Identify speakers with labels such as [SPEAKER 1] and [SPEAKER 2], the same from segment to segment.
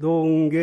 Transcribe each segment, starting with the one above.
[SPEAKER 1] 농계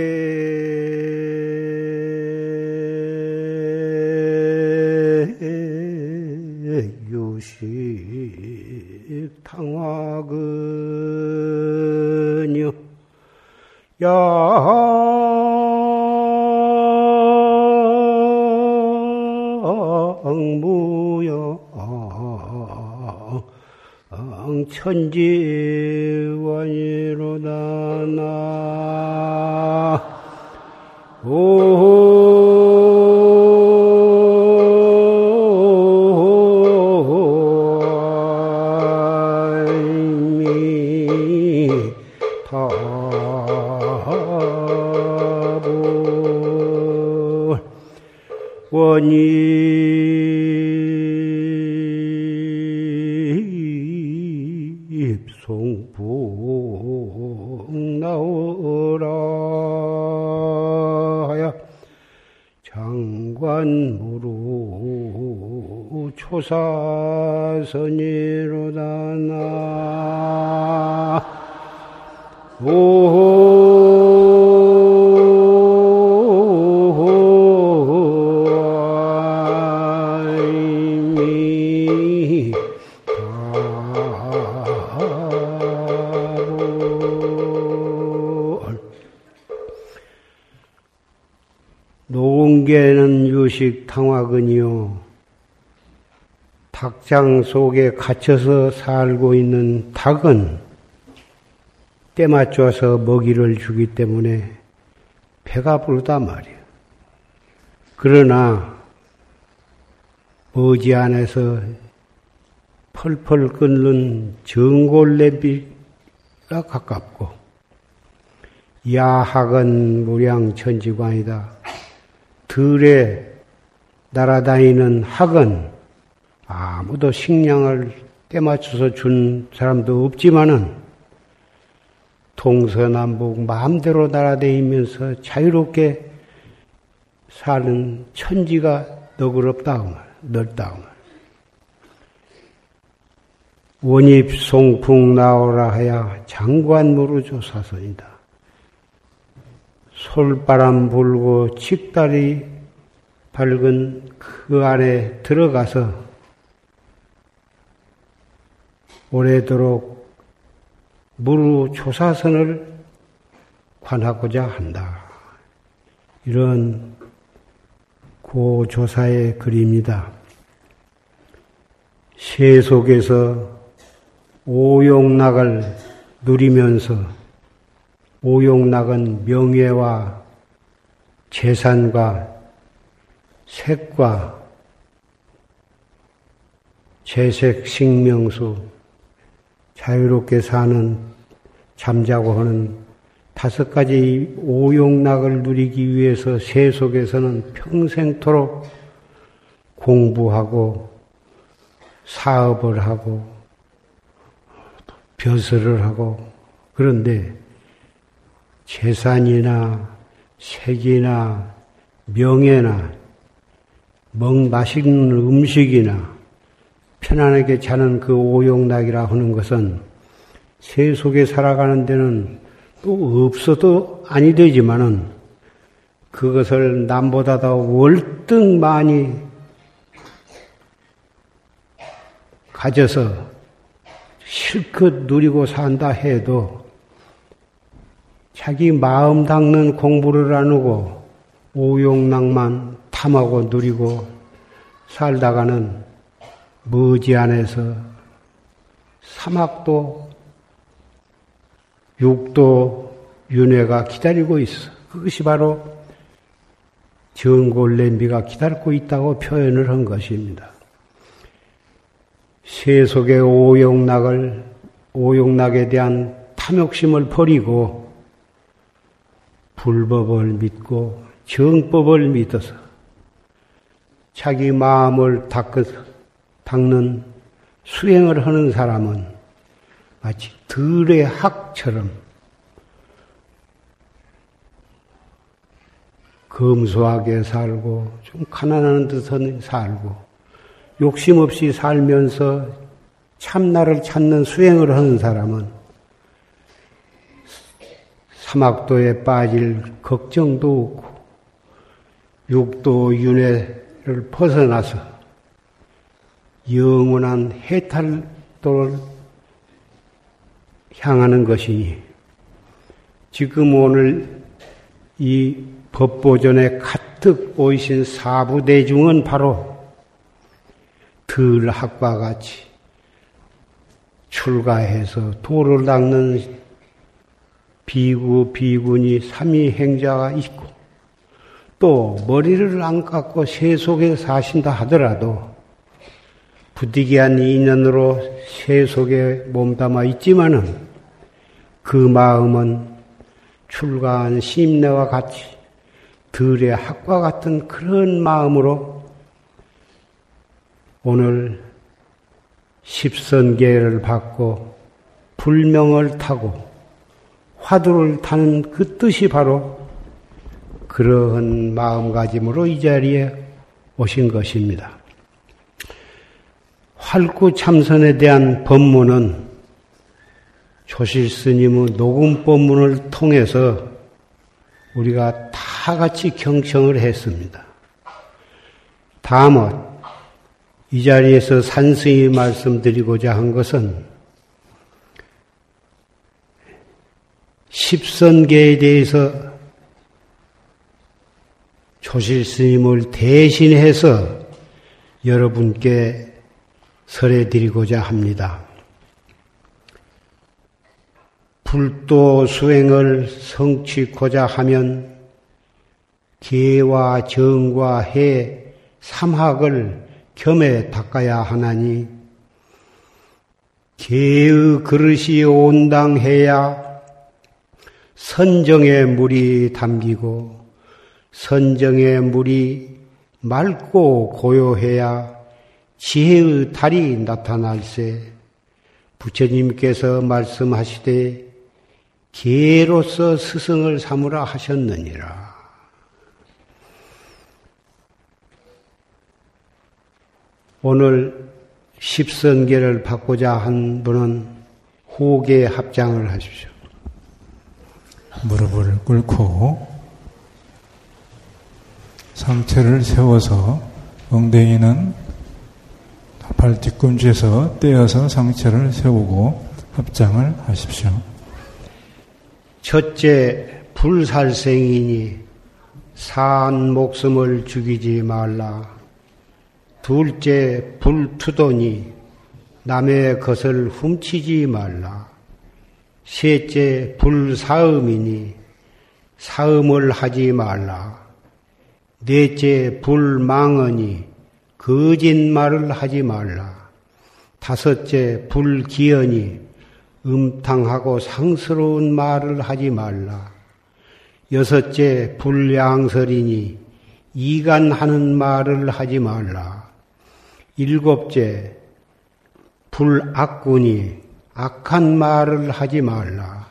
[SPEAKER 1] 입송북 나오라 하야 장관무루 초사선이로다 나. 아이 유식 탕화근이요. 닭장 속에 갇혀서 살고 있는 닭은 때 맞춰서 먹이를 주기 때문에 배가 부르단 말이에요. 그러나 머지 안에서 펄펄 끓는 정골냄비가 가깝고 야학은 무량 천지관이다. 들에 날아다니는 학은 아무도 식량을 때 맞춰서 준 사람도 없지만은 동서남북 마음대로 날아다니면서 자유롭게 사는 천지가 너그럽다고 말, 넓다고 말. 원입 송풍 나오라 하야 장관무로 조사선이다. 솔바람 불고 칡달이 밝은 그 안에 들어가서 오래도록 무루 조사선을 관하고자 한다. 이런 고조사의 글입니다. 세 속에서 오용락을 누리면서 오용락은 명예와 재산과 색과 재색 식명수 자유롭게 사는 잠자고 하는 다섯 가지 오용락을 누리기 위해서 세속에서는 평생토록 공부하고 사업을 하고 벼슬을 하고 그런데 재산이나 색이나 명예나 먹 맛있는 음식이나 편안하게 자는 그 오용락이라 하는 것은 세속에 살아가는 데는 또 없어도 아니 되지만은 그것을 남보다 더 월등 많이 가져서 실컷 누리고 산다 해도 자기 마음 닦는 공부를 안 하고 오용락만 탐하고 누리고 살다가는 머지 안에서 사막도 육도 윤회가 기다리고 있어. 그것이 바로 정골 냄비가 기다리고 있다고 표현을 한 것입니다. 세속의 오용락을, 오용락에 대한 탐욕심을 버리고 불법을 믿고 정법을 믿어서 자기 마음을 닦, 닦는 수행을 하는 사람은 마치 들의 학처럼 검소하게 살고 좀 가난한 듯한 살고 욕심 없이 살면서 참나를 찾는 수행을 하는 사람은 사막도에 빠질 걱정도 없고 육도 윤회 를 벗어나서 영원한 해탈도를 향하는 것이니 지금 오늘 이 법보전에 가득 오이신 사부대중은 바로 들학과 같이 출가해서 도를 닦는 비구, 비군이 삼위 행자가 있고 또 머리를 안 깎고 세속에 사신다 하더라도 부득이한 인연으로 세속에 몸담아 있지만은 그 마음은 출가한 심내와 같이 들의 학과 같은 그런 마음으로 오늘 십선계를 받고 불명을 타고 화두를 타는 그 뜻이 바로 그러한 마음가짐으로 이 자리에 오신 것입니다. 활구 참선에 대한 법문은 조실 스님의 녹음 법문을 통해서 우리가 다 같이 경청을 했습니다. 다음은 이 자리에서 산승이 말씀드리고자 한 것은 십선계에 대해서 조실 스님을 대신해서 여러분께 설해 드리고자 합니다. 불도 수행을 성취고자 하면 개와 정과 해 삼학을 겸해 닦아야 하나니 개의 그릇이 온당해야 선정의 물이 담기고 선정의 물이 맑고 고요해야 지혜의 달이 나타날세 부처님께서 말씀하시되 개로서 스승을 삼으라 하셨느니라. 오늘 십선계를 받고자 한 분은 호계 합장을 하십시오.
[SPEAKER 2] 무릎을 꿇고 상체를 세워서 엉덩이는 발 뒤꿈치에서 떼어서 상체를 세우고 합장을 하십시오.
[SPEAKER 1] 첫째, 불살생이니 산 목숨을 죽이지 말라. 둘째, 불투도니 남의 것을 훔치지 말라. 셋째, 불사음이니 사음을 하지 말라. 넷째, 불망언이 거짓말을 하지 말라. 다섯째, 불기언이 음탕하고 상스러운 말을 하지 말라. 여섯째, 불량설이니 이간하는 말을 하지 말라. 일곱째, 불악군이 악한 말을 하지 말라.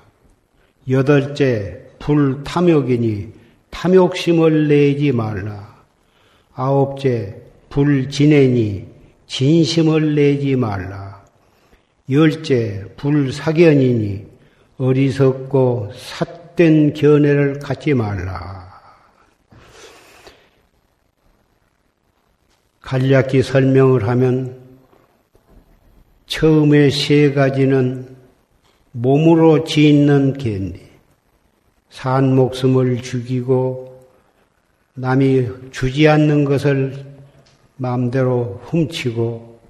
[SPEAKER 1] 여덟째, 불탐욕이니 탐욕심을 내지 말라. 아홉째, 불진애니 진심을 내지 말라. 열째 불사견이니 어리석고 삿된 견해를 갖지 말라. 간략히 설명을 하면 처음에 세 가지는 몸으로 짓는 견리, 산 목숨을 죽이고 남이 주지 않는 것을 마음대로 훔치고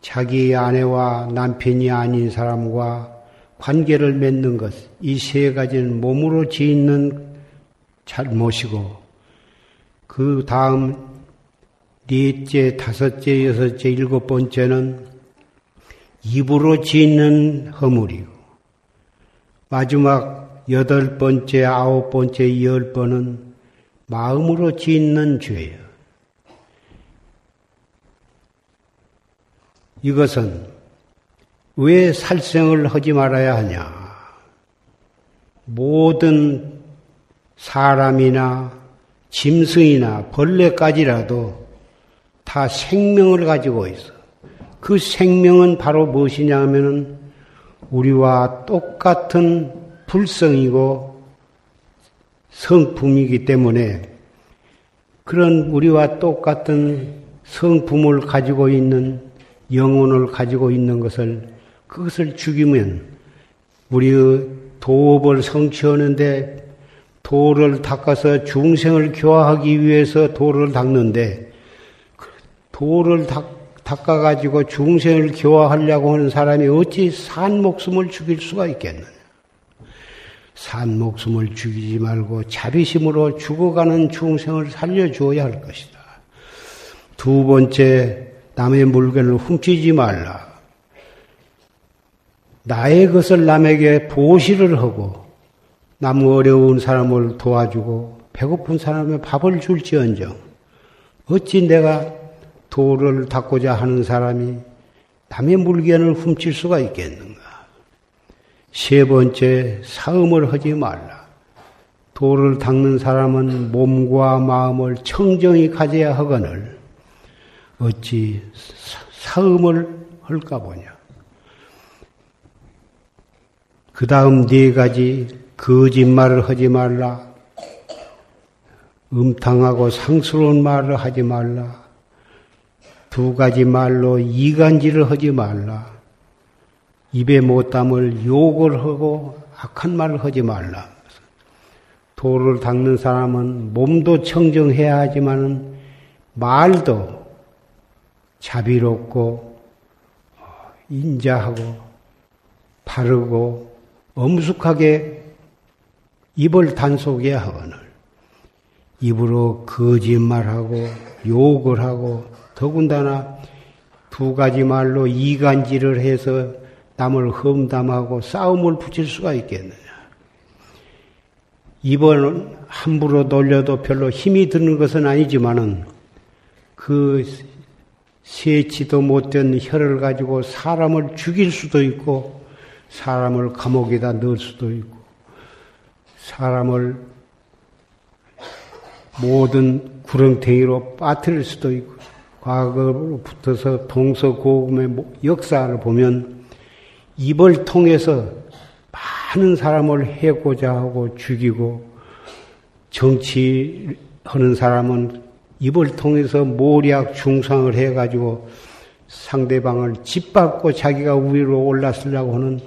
[SPEAKER 1] 자기 아내와 남편이 아닌 사람과 관계를 맺는 것, 이 세 가지는 몸으로 짓는 잘못이고, 그 다음 넷째, 다섯째, 여섯째, 일곱 번째는 입으로 짓는 허물이고, 마지막 여덟 번째, 아홉 번째, 열 번은 마음으로 짓는 죄예요. 이것은 왜 살생을 하지 말아야 하냐? 모든 사람이나 짐승이나 벌레까지라도 다 생명을 가지고 있어. 그 생명은 바로 무엇이냐 하면은 우리와 똑같은 불성이고 성품이기 때문에 그런 우리와 똑같은 성품을 가지고 있는 영혼을 가지고 있는 것을 그것을 죽이면 우리의 도업을 성취하는데 도를 닦아서 중생을 교화하기 위해서 도를 닦는데 그 도를 닦아가지고 중생을 교화하려고 하는 사람이 어찌 산 목숨을 죽일 수가 있겠느냐. 산 목숨을 죽이지 말고 자비심으로 죽어가는 중생을 살려주어야 할 것이다. 두 번째, 남의 물건을 훔치지 말라. 나의 것을 남에게 보시를 하고 남 어려운 사람을 도와주고 배고픈 사람에 밥을 줄지언정 어찌 내가 도를 닦고자 하는 사람이 남의 물건을 훔칠 수가 있겠는가? 세 번째, 사음을 하지 말라. 도를 닦는 사람은 몸과 마음을 청정히 가져야 하거늘 어찌 사음을 할까 보냐. 그 다음 네 가지 거짓말을 하지 말라. 음탕하고 상스러운 말을 하지 말라. 두 가지 말로 이간질을 하지 말라. 입에 못 담을 욕을 하고 악한 말을 하지 말라. 도를 닦는 사람은 몸도 청정해야 하지만 말도 자비롭고 인자하고 바르고 엄숙하게 입을 단속해야 하거늘 입으로 거짓말하고 욕을 하고 더군다나 두 가지 말로 이간질을 해서 남을 험담하고 싸움을 붙일 수가 있겠느냐. 입은 함부로 돌려도 별로 힘이 드는 것은 아니지만은 그 세치도 못된 혀를 가지고 사람을 죽일 수도 있고 사람을 감옥에다 넣을 수도 있고 사람을 모든 구렁텅이로 빠뜨릴 수도 있고 과거로 붙어서 동서고금의 역사를 보면 입을 통해서 많은 사람을 해고자 하고 죽이고 정치하는 사람은 입을 통해서 모략 중상을 해가지고 상대방을 짓밟고 자기가 위로 올랐으려고 하는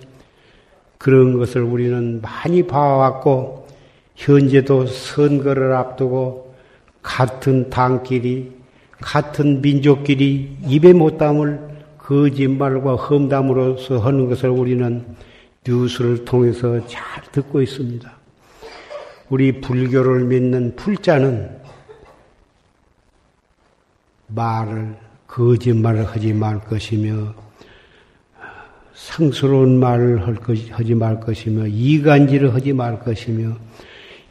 [SPEAKER 1] 그런 것을 우리는 많이 봐왔고 현재도 선거를 앞두고 같은 당끼리 같은 민족끼리 입에 못 담을 거짓말과 험담으로서 하는 것을 우리는 뉴스를 통해서 잘 듣고 있습니다. 우리 불교를 믿는 불자는 말을 거짓말을 하지 말 것이며 상스러운 말을 하지 말 것이며 이간질을 하지 말 것이며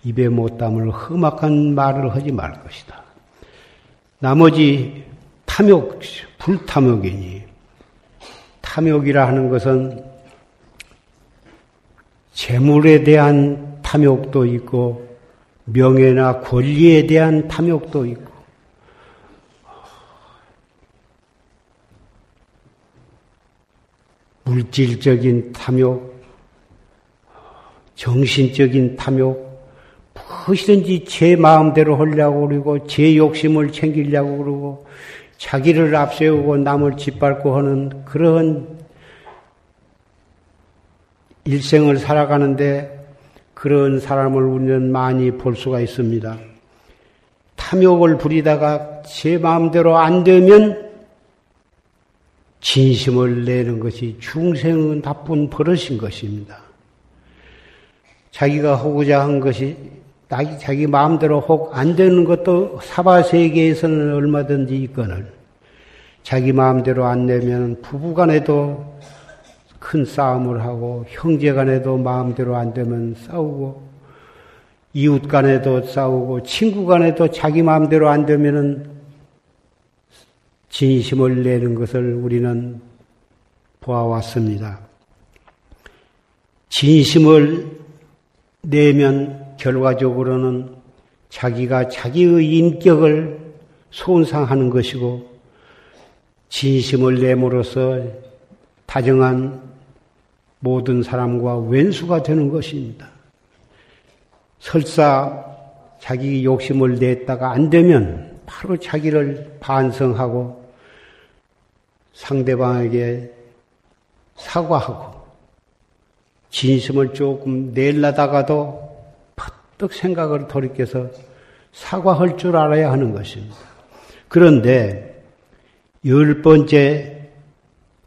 [SPEAKER 1] 입에 못 담을 험악한 말을 하지 말 것이다. 나머지 탐욕, 불탐욕이니 탐욕이라 하는 것은 재물에 대한 탐욕도 있고 명예나 권리에 대한 탐욕도 있고 물질적인 탐욕, 정신적인 탐욕, 무엇이든지 제 마음대로 하려고 그러고, 제 욕심을 챙기려고 그러고, 자기를 앞세우고 남을 짓밟고 하는 그런 일생을 살아가는데 그런 사람을 우리는 많이 볼 수가 있습니다. 탐욕을 부리다가 제 마음대로 안 되면 진심을 내는 것이 중생은 나쁜 버릇인 것입니다. 자기가 하고자 한 것이 자기 마음대로 혹 안 되는 것도 사바 세계에서는 얼마든지 있거늘 자기 마음대로 안 내면 부부간에도 큰 싸움을 하고 형제간에도 마음대로 안 되면 싸우고 이웃간에도 싸우고 친구간에도 자기 마음대로 안 되면은 진심을 내는 것을 우리는 보아왔습니다. 진심을 내면 결과적으로는 자기가 자기의 인격을 손상하는 것이고, 진심을 내므로써 다정한 모든 사람과 왼수가 되는 것입니다. 설사 자기 욕심을 냈다가 안 되면 바로 자기를 반성하고 상대방에게 사과하고 진심을 조금 내려다가도 퍼뜩 생각을 돌이켜서 사과할 줄 알아야 하는 것입니다. 그런데 열 번째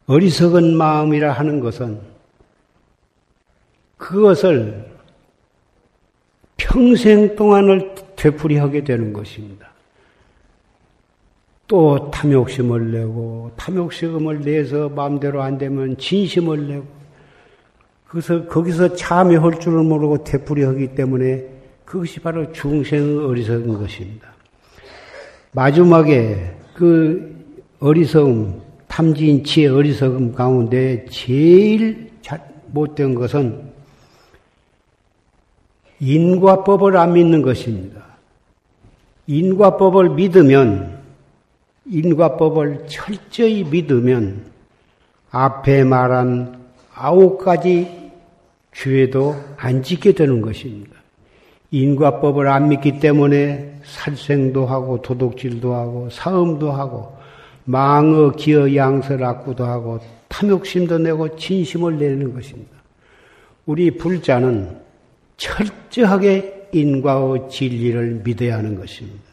[SPEAKER 1] 어리석은 마음이라 하는 것은 그것을 평생 동안을 되풀이하게 되는 것입니다. 또 탐욕심을 내고 탐욕심을 내서 마음대로 안 되면 진심을 내고 그래서 거기서 참여할 줄을 모르고 되풀이하기 때문에 그것이 바로 중생의 어리석은 것입니다. 마지막에 그 어리석음, 탐진치의 어리석음 가운데 제일 못된 것은 인과법을 안 믿는 것입니다. 인과법을 믿으면, 인과법을 철저히 믿으면 앞에 말한 아홉 가지 죄도 안 짓게 되는 것입니다. 인과법을 안 믿기 때문에 살생도 하고 도둑질도 하고 사음도 하고 망어 기어 양설 악구도 하고 탐욕심도 내고 진심을 내는 것입니다. 우리 불자는 철저하게 인과의 진리를 믿어야 하는 것입니다.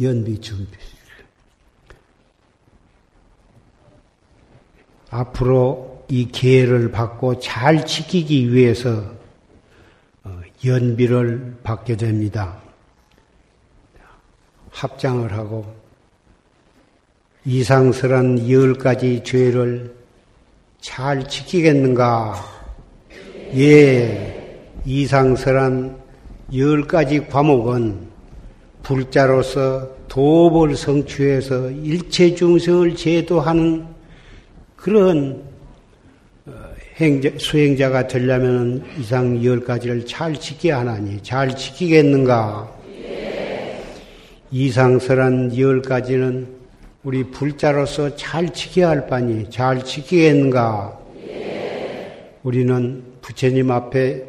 [SPEAKER 1] 연비 준비. 앞으로 이 기회를 받고 잘 지키기 위해서 어, 연비를 받게 됩니다. 합장을 하고 이상스런 열 가지 죄를 잘 지키겠는가? 예, 이상스런 열 가지 과목은 불자로서 도업을 성취해서 일체 중생을 제도하는 그런 어, 행자, 수행자가 되려면 이상 열 가지를 잘 지켜야 하나니 잘 지키겠는가? 이상설한 열 가지는 우리 불자로서 잘 지켜야 할 바니 잘 지키겠는가? 우리는 부처님 앞에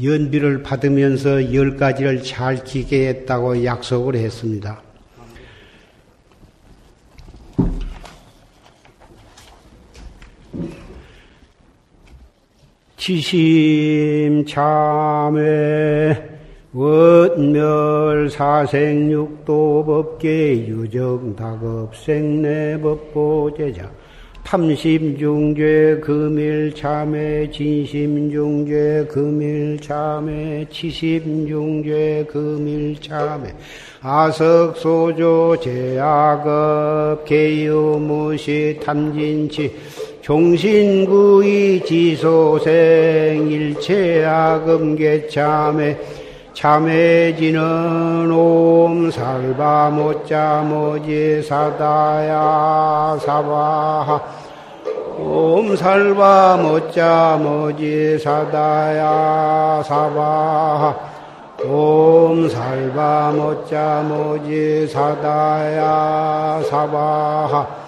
[SPEAKER 1] 연비를 받으면서 열 가지를 잘 지키겠다고 약속을 했습니다. 지심 참회 원멸 사생육도 법계 유정 다급 생내 법보 제자. 탐심중죄 금일 참회 진심중죄 금일 참회 치심중죄 금일 참회 아석소조 제약업 개유무시 탐진치 종신구이 지소생 일체악음 개참에 참해지는 옴 살바 못자 모지 사다야 사바하. 옴 살바 못자 모지 사다야 사바하. 옴 살바 못자 모지 사다야 사바하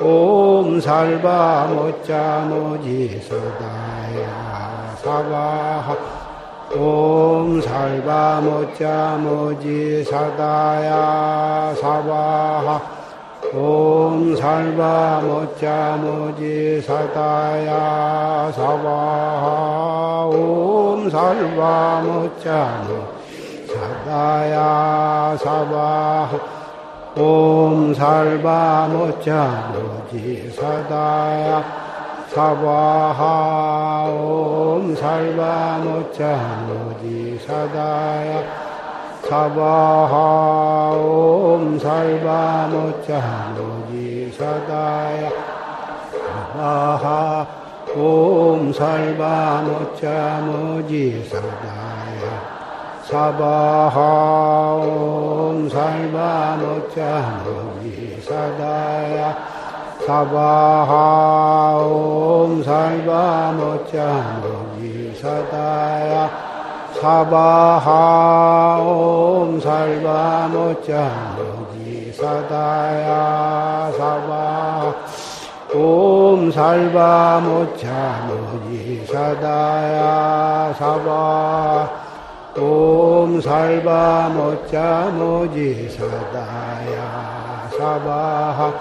[SPEAKER 1] 옴 살바 모자 모지 서다야 사바. 옴 살바 모자 모지 사다야 사바. 옴 살바 모자 모지 사다야 사바. 옴 살바 모자 모지 사다야 사바 옴 살바 모자 모지 사다야 사바하 옴 살바 모자 모지 사다야 사바하 옴 살바 모자 모지 사다야 마하 옴 살바 모자 모지 사다야 사바하 옴 살바 모자 모지 사다야. 사바하 옴 살바 모자 모지 사다야. 사바하 옴 살바 모자 모지 사다야. 사바 옴 살바 모자 모지 사다야. 사바 옴살바 모자 모지 사다야 사바하.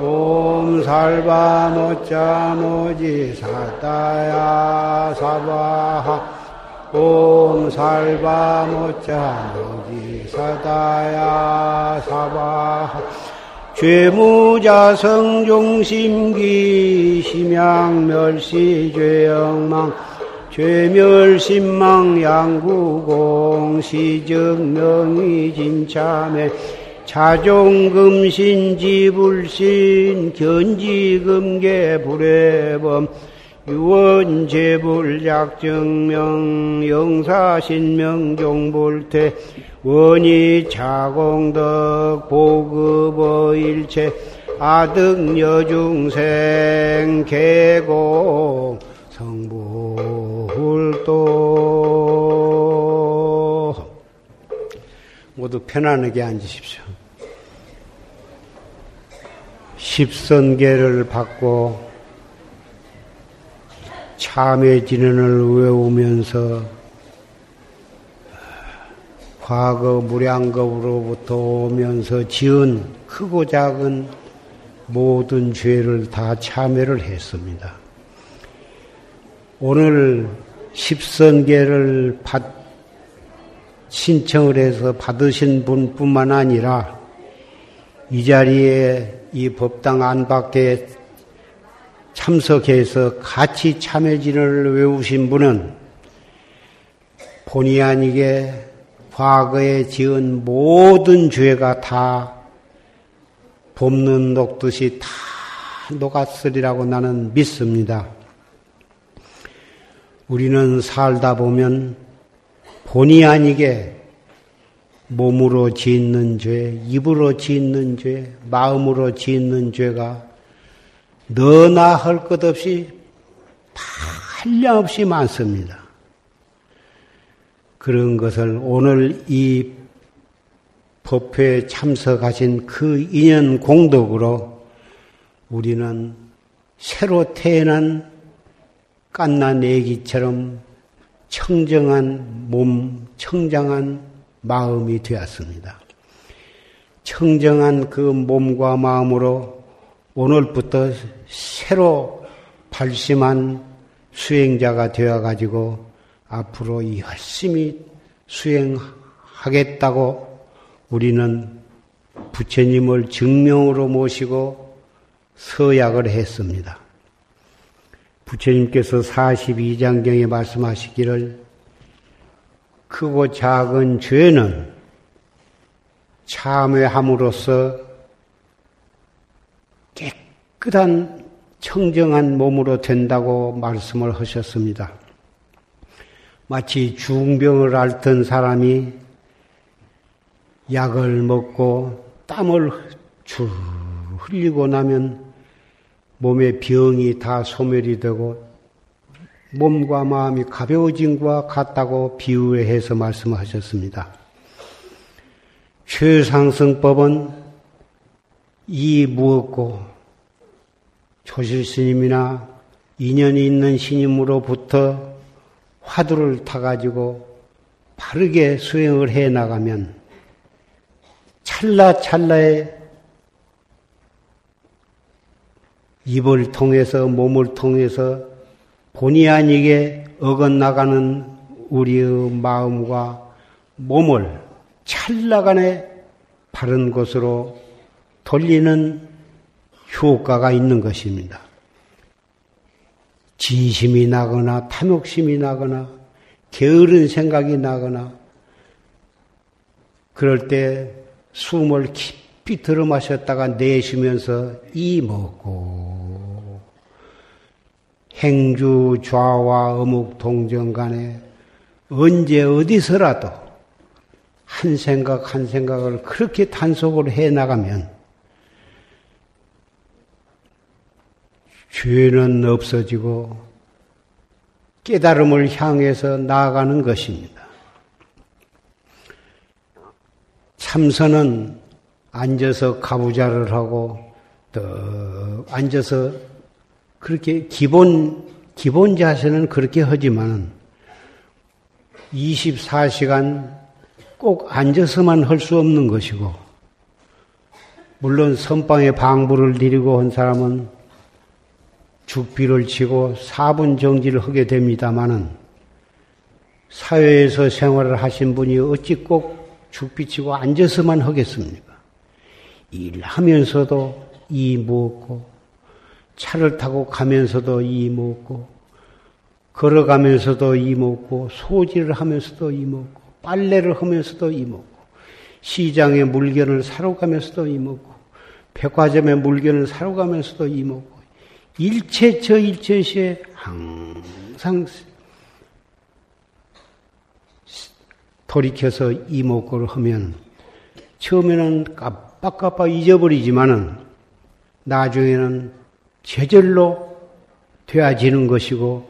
[SPEAKER 1] 옴살바 모자 모지 사다야 사바하. 옴 살바 모자 모지 사다야 사바 죄무자 성종심기 심양멸시 죄영망 죄멸심망 양구공 시정명이 진참에 자종금신 지불신 견지금계 불해범 유원제불약정명 영사신명종불태 원이 자공덕 보급어일체 아득여중생 계공 성불도 모두 편안하게 앉으십시오. 십선계를 받고 참회 진언을 외우면서 과거 무량겁으로부터 오면서 지은 크고 작은 모든 죄를 다 참회를 했습니다. 오늘 십선계를 받, 신청을 해서 받으신 분뿐만 아니라 이 자리에 이 법당 안팎에 참석해서 같이 참회진을 외우신 분은 본의 아니게 과거에 지은 모든 죄가 다 봄눈 녹듯이 다 녹았으리라고 나는 믿습니다. 우리는 살다 보면 본의 아니게 몸으로 짓는 죄, 입으로 짓는 죄, 마음으로 짓는 죄가 너나 할 것 없이 다 한량없이 많습니다. 그런 것을 오늘 이 법회에 참석하신 그 인연 공덕으로 우리는 새로 태어난 깐난 애기처럼 청정한 몸, 청정한 마음이 되었습니다. 청정한 그 몸과 마음으로 오늘부터 새로 발심한 수행자가 되어가지고 앞으로 열심히 수행하겠다고 우리는 부처님을 증명으로 모시고 서약을 했습니다. 부처님께서 42장경에 말씀하시기를 크고 작은 죄는 참회함으로써 깨끗한 청정한 몸으로 된다고 말씀을 하셨습니다. 마치 중병을 앓던 사람이 약을 먹고 땀을 쭉 흘리고 나면 몸의 병이 다 소멸이 되고 몸과 마음이 가벼워진 것과 같다고 비유해서 말씀하셨습니다. 최상승법은 이 무엇고 조실 스님이나 인연이 있는 스님으로부터 화두를 타가지고 바르게 수행을 해 나가면 찰나찰나에 입을 통해서 몸을 통해서 본의 아니게 어긋나가는 우리의 마음과 몸을 찰나간에 바른 곳으로 돌리는 효과가 있는 것입니다. 진심이 나거나 탐욕심이 나거나 게으른 생각이 나거나 그럴 때 숨을 깊이 깊이 들어 마셨다가 내쉬면서 이 먹고 행주 좌와 어묵 동정 간에 언제 어디서라도 한 생각 한 생각을 그렇게 단속을 해 나가면 죄는 없어지고 깨달음을 향해서 나아가는 것입니다. 참선은 앉아서 가부좌를 하고 또 앉아서 그렇게 기본 기본 자세는 그렇게 하지만 24시간 꼭 앉아서만 할 수 없는 것이고 물론 선방에 방부를 드리고 한 사람은 죽비를 치고 사분 정지를 하게 됩니다마는 사회에서 생활을 하신 분이 어찌 꼭 죽비 치고 앉아서만 하겠습니까? 일하면서도 이 먹고 차를 타고 가면서도 이 먹고 걸어가면서도 이 먹고 소지를 하면서도 이 먹고 빨래를 하면서도 이 먹고 시장에 물건을 사러 가면서도 이 먹고 백화점에 물건을 사러 가면서도 이 먹고 일체 저 일체시에 항상 돌이켜서 이목구를 하면 처음에는 깜 빡깜빡 잊어버리지만은 나중에는 제절로 되어지는 것이고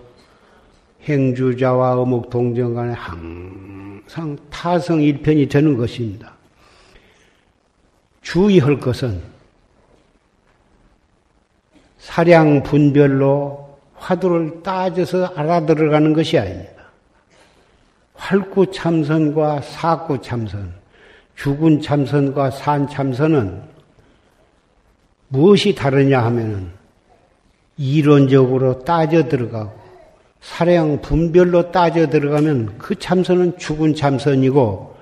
[SPEAKER 1] 행주자와 어묵 동정 간에 항상 타성 일편이 되는 것입니다. 주의할 것은 사량 분별로 화두를 따져서 알아들어가는 것이 아닙니다. 활구 참선과 사구 참선, 죽은 참선과 산 참선은 무엇이 다르냐 하면은 이론적으로 따져 들어가고 사량 분별로 따져 들어가면 그 참선은 죽은 참선이고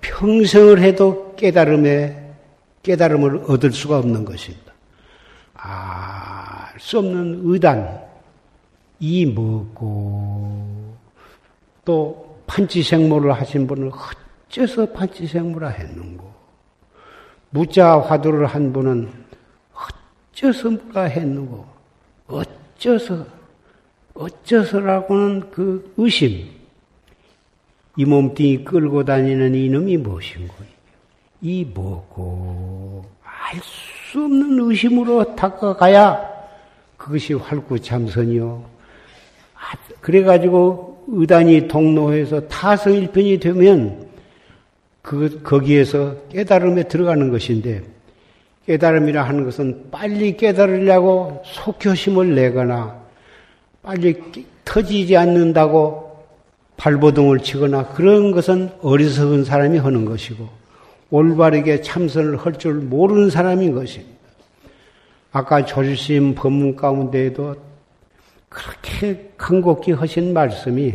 [SPEAKER 1] 평생을 해도 깨달음에 깨달음을 얻을 수가 없는 것입니다. 아, 알수 없는 의단, 이 뭐고, 또 판치생모를 하신 분은 어째서 판치생모라 했는고, 무자 화두를 한 분은 어째서 뭐라 했는고, 어째서, 어째서라고는 그 의심, 이 몸뚱이 끌고 다니는 이놈이 무엇인고, 이 뭐고, 알 수 없는 의심으로 다가가야 그것이 활구참선이요. 아, 그래가지고 의단이 동로해서 타성일편이 되면 그, 거기에서 깨달음에 들어가는 것인데 깨달음이라 하는 것은 빨리 깨달으려고 속효심을 내거나 빨리 터지지 않는다고 발버둥을 치거나 그런 것은 어리석은 사람이 하는 것이고 올바르게 참선을 할 줄 모르는 사람인 것입니다. 아까 조심 법문 가운데에도 그렇게 간곡히 하신 말씀이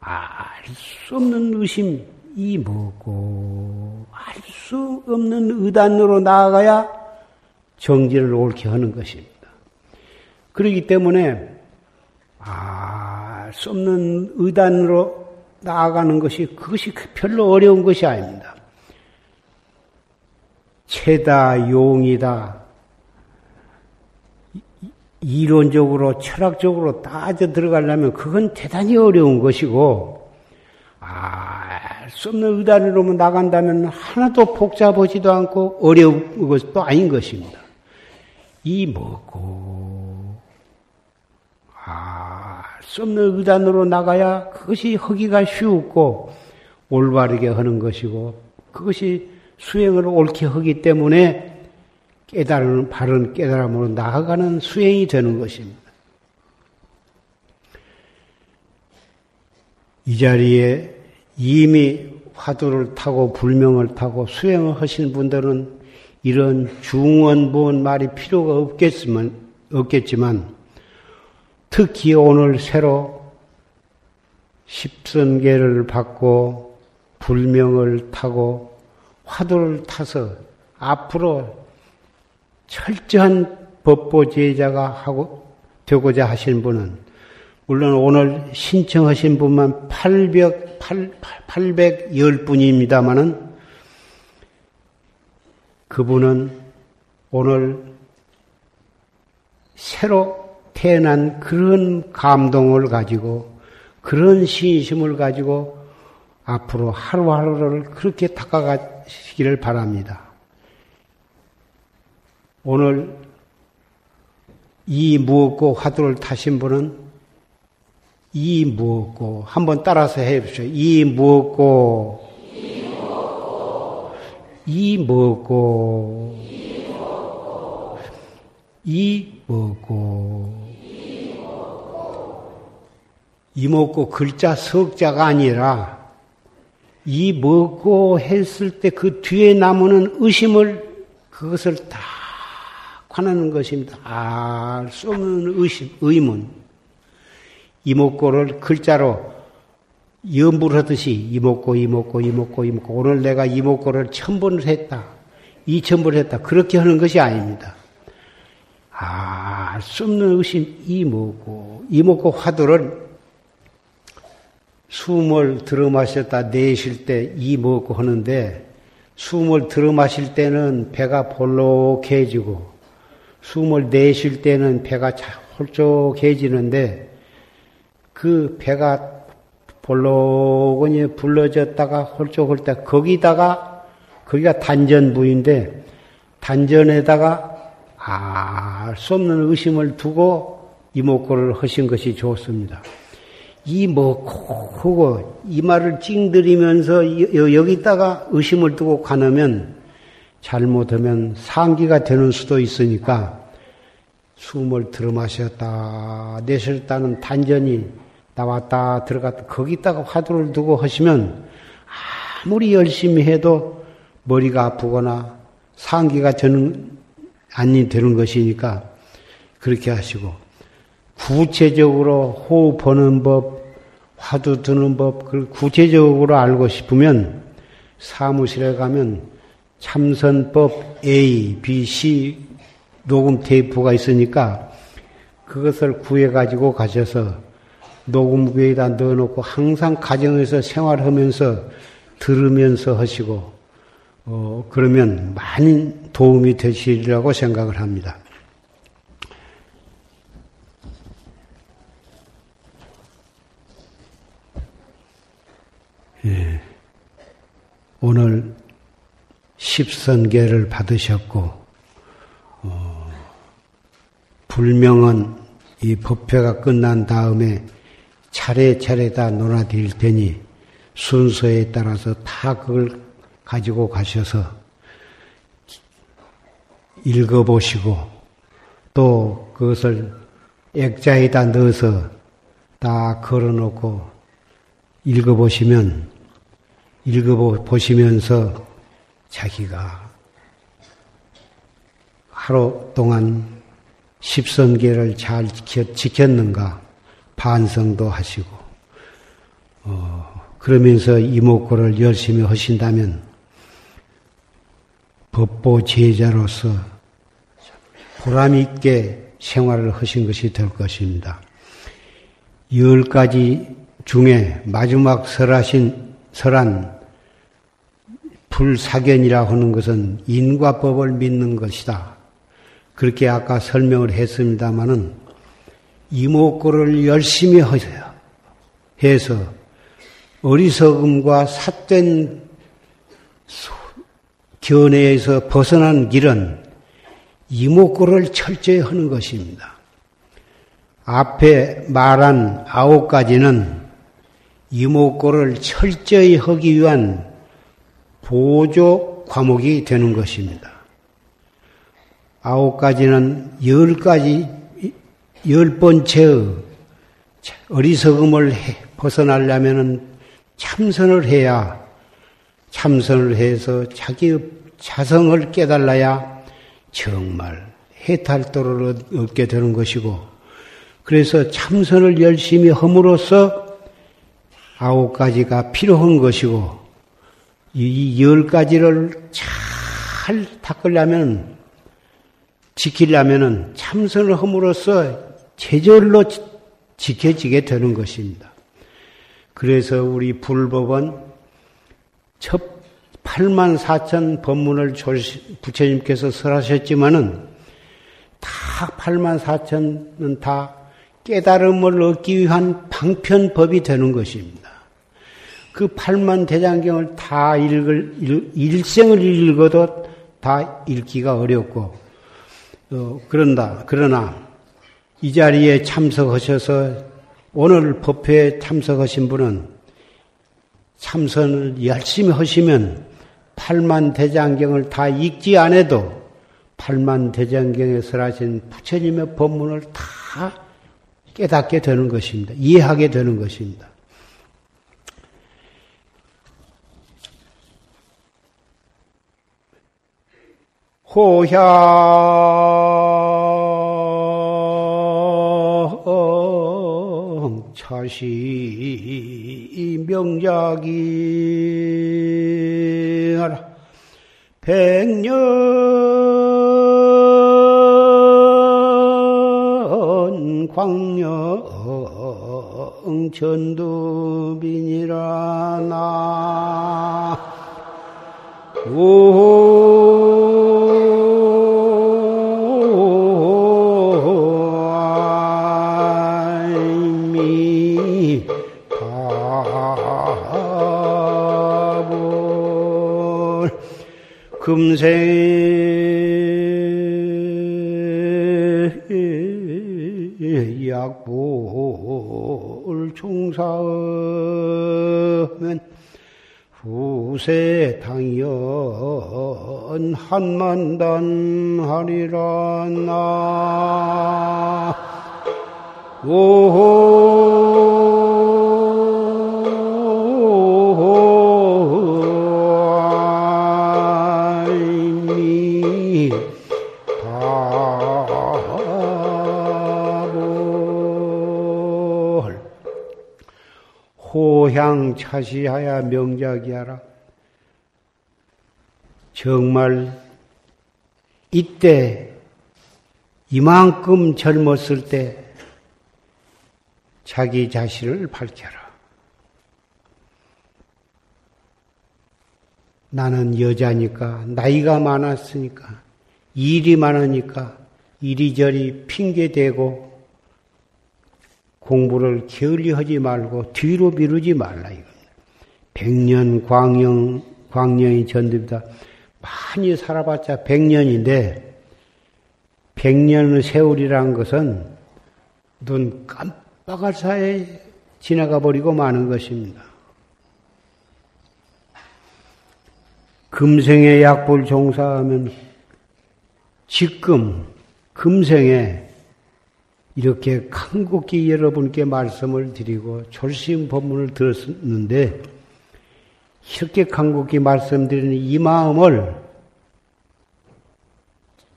[SPEAKER 1] 알 수 없는 의심 이 뭐고 알 수 없는 의단으로 나아가야 정지를 옳게 하는 것입니다. 그렇기 때문에 알 수 없는 의단으로 나아가는 것이 그것이 별로 어려운 것이 아닙니다. 체다 용이다 이론적으로 철학적으로 따져 들어가려면 그건 대단히 어려운 것이고 알 수 없는 의단으로 나간다면 하나도 복잡하지도 않고 어려운 것도 아닌 것입니다. 이 뭐고 알수 없는 의단으로 나가야 그것이 허기가 쉬웠고 올바르게 하는 것이고 그것이 수행을 옳게 하기 때문에 깨달은 바른 깨달음으로 나아가는 수행이 되는 것입니다. 이 자리에 이미 화두를 타고 불명을 타고 수행을 하신 분들은 이런 중원본 말이 필요가 없겠지만, 없겠지만, 특히 오늘 새로 십선계를 받고 불명을 타고 화두를 타서 앞으로 철저한 법보 제자가 하고 되고자 하신 분은 물론 오늘 신청하신 분만 800, 8, 810분입니다만은 그분은 오늘 새로 태어난 그런 감동을 가지고 그런 신심을 가지고 앞으로 하루하루를 그렇게 다가가시기를 바랍니다. 오늘 이 무엇고 화두를 타신 분은 이 무엇고 한번 따라서 해보십시오. 이 무엇고 이 무엇고 이 무엇고 이 먹고 글자 석자가 아니라 이 먹고 했을 때 그 뒤에 남는 의심을 그것을 다 관하는 것입니다. 알 수 없는 의심, 의문. 이목고를 글자로 염불 하듯이 이목고, 이목고, 이목고, 이목고. 오늘 내가 이목고를 천 번을 했다. 이천 번을 했다. 그렇게 하는 것이 아닙니다. 알수 없는 의심, 이목고. 이목고 화두를 숨을 들어 마셨다 내쉴 때이 먹고 하는데 숨을 들어 마실 때는 배가 볼록해지고 숨을 내쉴 때는 배가 홀쭉해지는데 그 배가 볼록하니 불러졌다가 홀쭉할 때 거기다가 거기가 단전 부인데 단전에다가 알 수 없는 의심을 두고 이목구를 하신 것이 좋습니다. 이 먹고 하고 이 말을 찡들이면서 여기다가 의심을 두고 가놓으면 잘못하면 상기가 되는 수도 있으니까 숨을 들어 마셨다 내쉬었다는 단전이 나왔다 들어갔다 거기다가 화두를 두고 하시면 아무리 열심히 해도 머리가 아프거나 상기가 되는 아니 되는 것이니까 그렇게 하시고 구체적으로 호흡하는 법, 화두 드는 법, 그걸 구체적으로 알고 싶으면 사무실에 가면 참선법 A, B, C 녹음 테이프가 있으니까 그것을 구해가지고 가셔서 녹음기에다 넣어놓고 항상 가정에서 생활하면서 들으면서 하시고, 어, 그러면 많이 도움이 되시리라고 생각을 합니다. 예. 오늘 십선계를 받으셨고 어, 불명은 이 법회가 끝난 다음에 차례차례 다 논하드릴 테니 순서에 따라서 다 그걸 가지고 가셔서 읽어보시고 또 그것을 액자에다 넣어서 다 걸어놓고 읽어보시면 읽어보시면서 자기가 하루 동안 십선계를 잘 지켰는가 반성도 하시고 어, 그러면서 이목구를 열심히 하신다면 법보 제자로서 보람 있게 생활을 하신 것이 될 것입니다. 열 가지 중에 마지막 설하신 설한 불사견이라 하는 것은 인과법을 믿는 것이다. 그렇게 아까 설명을 했습니다마는 이목구를 열심히 하세요. 해서 어리석음과 삿된 견해에서 벗어난 길은 이목구를 철저히 하는 것입니다. 앞에 말한 아홉 가지는 이목구를 철저히 하기 위한 보조 과목이 되는 것입니다. 아홉 가지는 열 가지, 열 번째의 어리석음을 벗어나려면 참선을 해야 참선을 해서 자기의 자성을 깨달아야 정말 해탈도를 얻게 되는 것이고 그래서 참선을 열심히 함으로써 아홉 가지가 필요한 것이고 이 열 가지를 잘 닦으려면 지키려면 참선을 함으로써 제절로 지켜지게 되는 것입니다. 그래서 우리 불법은 첫 8만 4천 법문을 부처님께서 설하셨지만은 다 8만 4천은 다 깨달음을 얻기 위한 방편법이 되는 것입니다. 그 8만 대장경을 다 읽을, 일생을 읽어도 다 읽기가 어렵고, 어, 그런다. 그러나 이 자리에 참석하셔서 오늘 법회에 참석하신 분은 참선을 열심히 하시면 8만 대장경을 다 읽지 않아도 8만 대장경에 설하신 부처님의 법문을 다 깨닫게 되는 것입니다. 이해하게 되는 것입니다. 호향 차시 명작이 백년 광영 전두빈이라 나 금생 약볼 총사하면 후세 당연 한만단 하리라 나. 호 향 차시하야 명작이하라. 정말 이때 이만큼 젊었을 때 자기 자신을 밝혀라. 나는 여자니까, 나이가 많았으니까, 일이 많으니까, 이리저리 핑계대고, 공부를 게을리 하지 말고 뒤로 미루지 말라 이겁니다. 백년 광영 광년이 전듭니다. 많이 살아봤자 백년인데 백년의 세월이란 것은 눈 깜빡할 사이에 지나가 버리고 마는 것입니다. 금생에 약불 종사하면 지금 금생에 이렇게 간곡히 여러분께 말씀을 드리고 졸심 법문을 들었는데 이렇게 간곡히 말씀드리는 이 마음을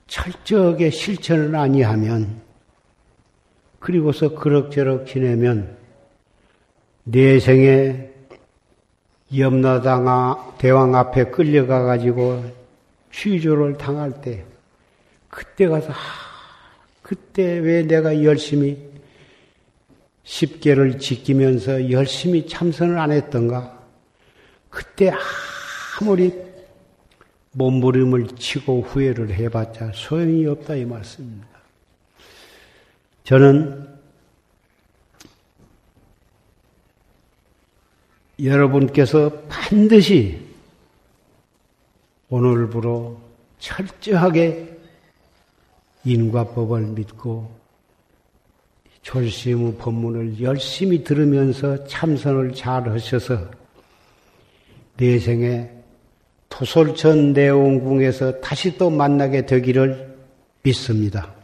[SPEAKER 1] 철저하게 실천을 아니하면 그리고서 그럭저럭 지내면 내 생에 염라당 대왕 앞에 끌려가 가지고 취조를 당할 때 그때 가서 그때 왜 내가 열심히 십계를 지키면서 열심히 참선을 안 했던가? 그때 아무리 몸부림을 치고 후회를 해봤자 소용이 없다 이 말씀입니다. 저는 여러분께서 반드시 오늘부로 철저하게 인과법을 믿고 졸심의 법문을 열심히 들으면서 참선을 잘 하셔서 내생에 토솔천 내원궁에서 다시 또 만나게 되기를 믿습니다.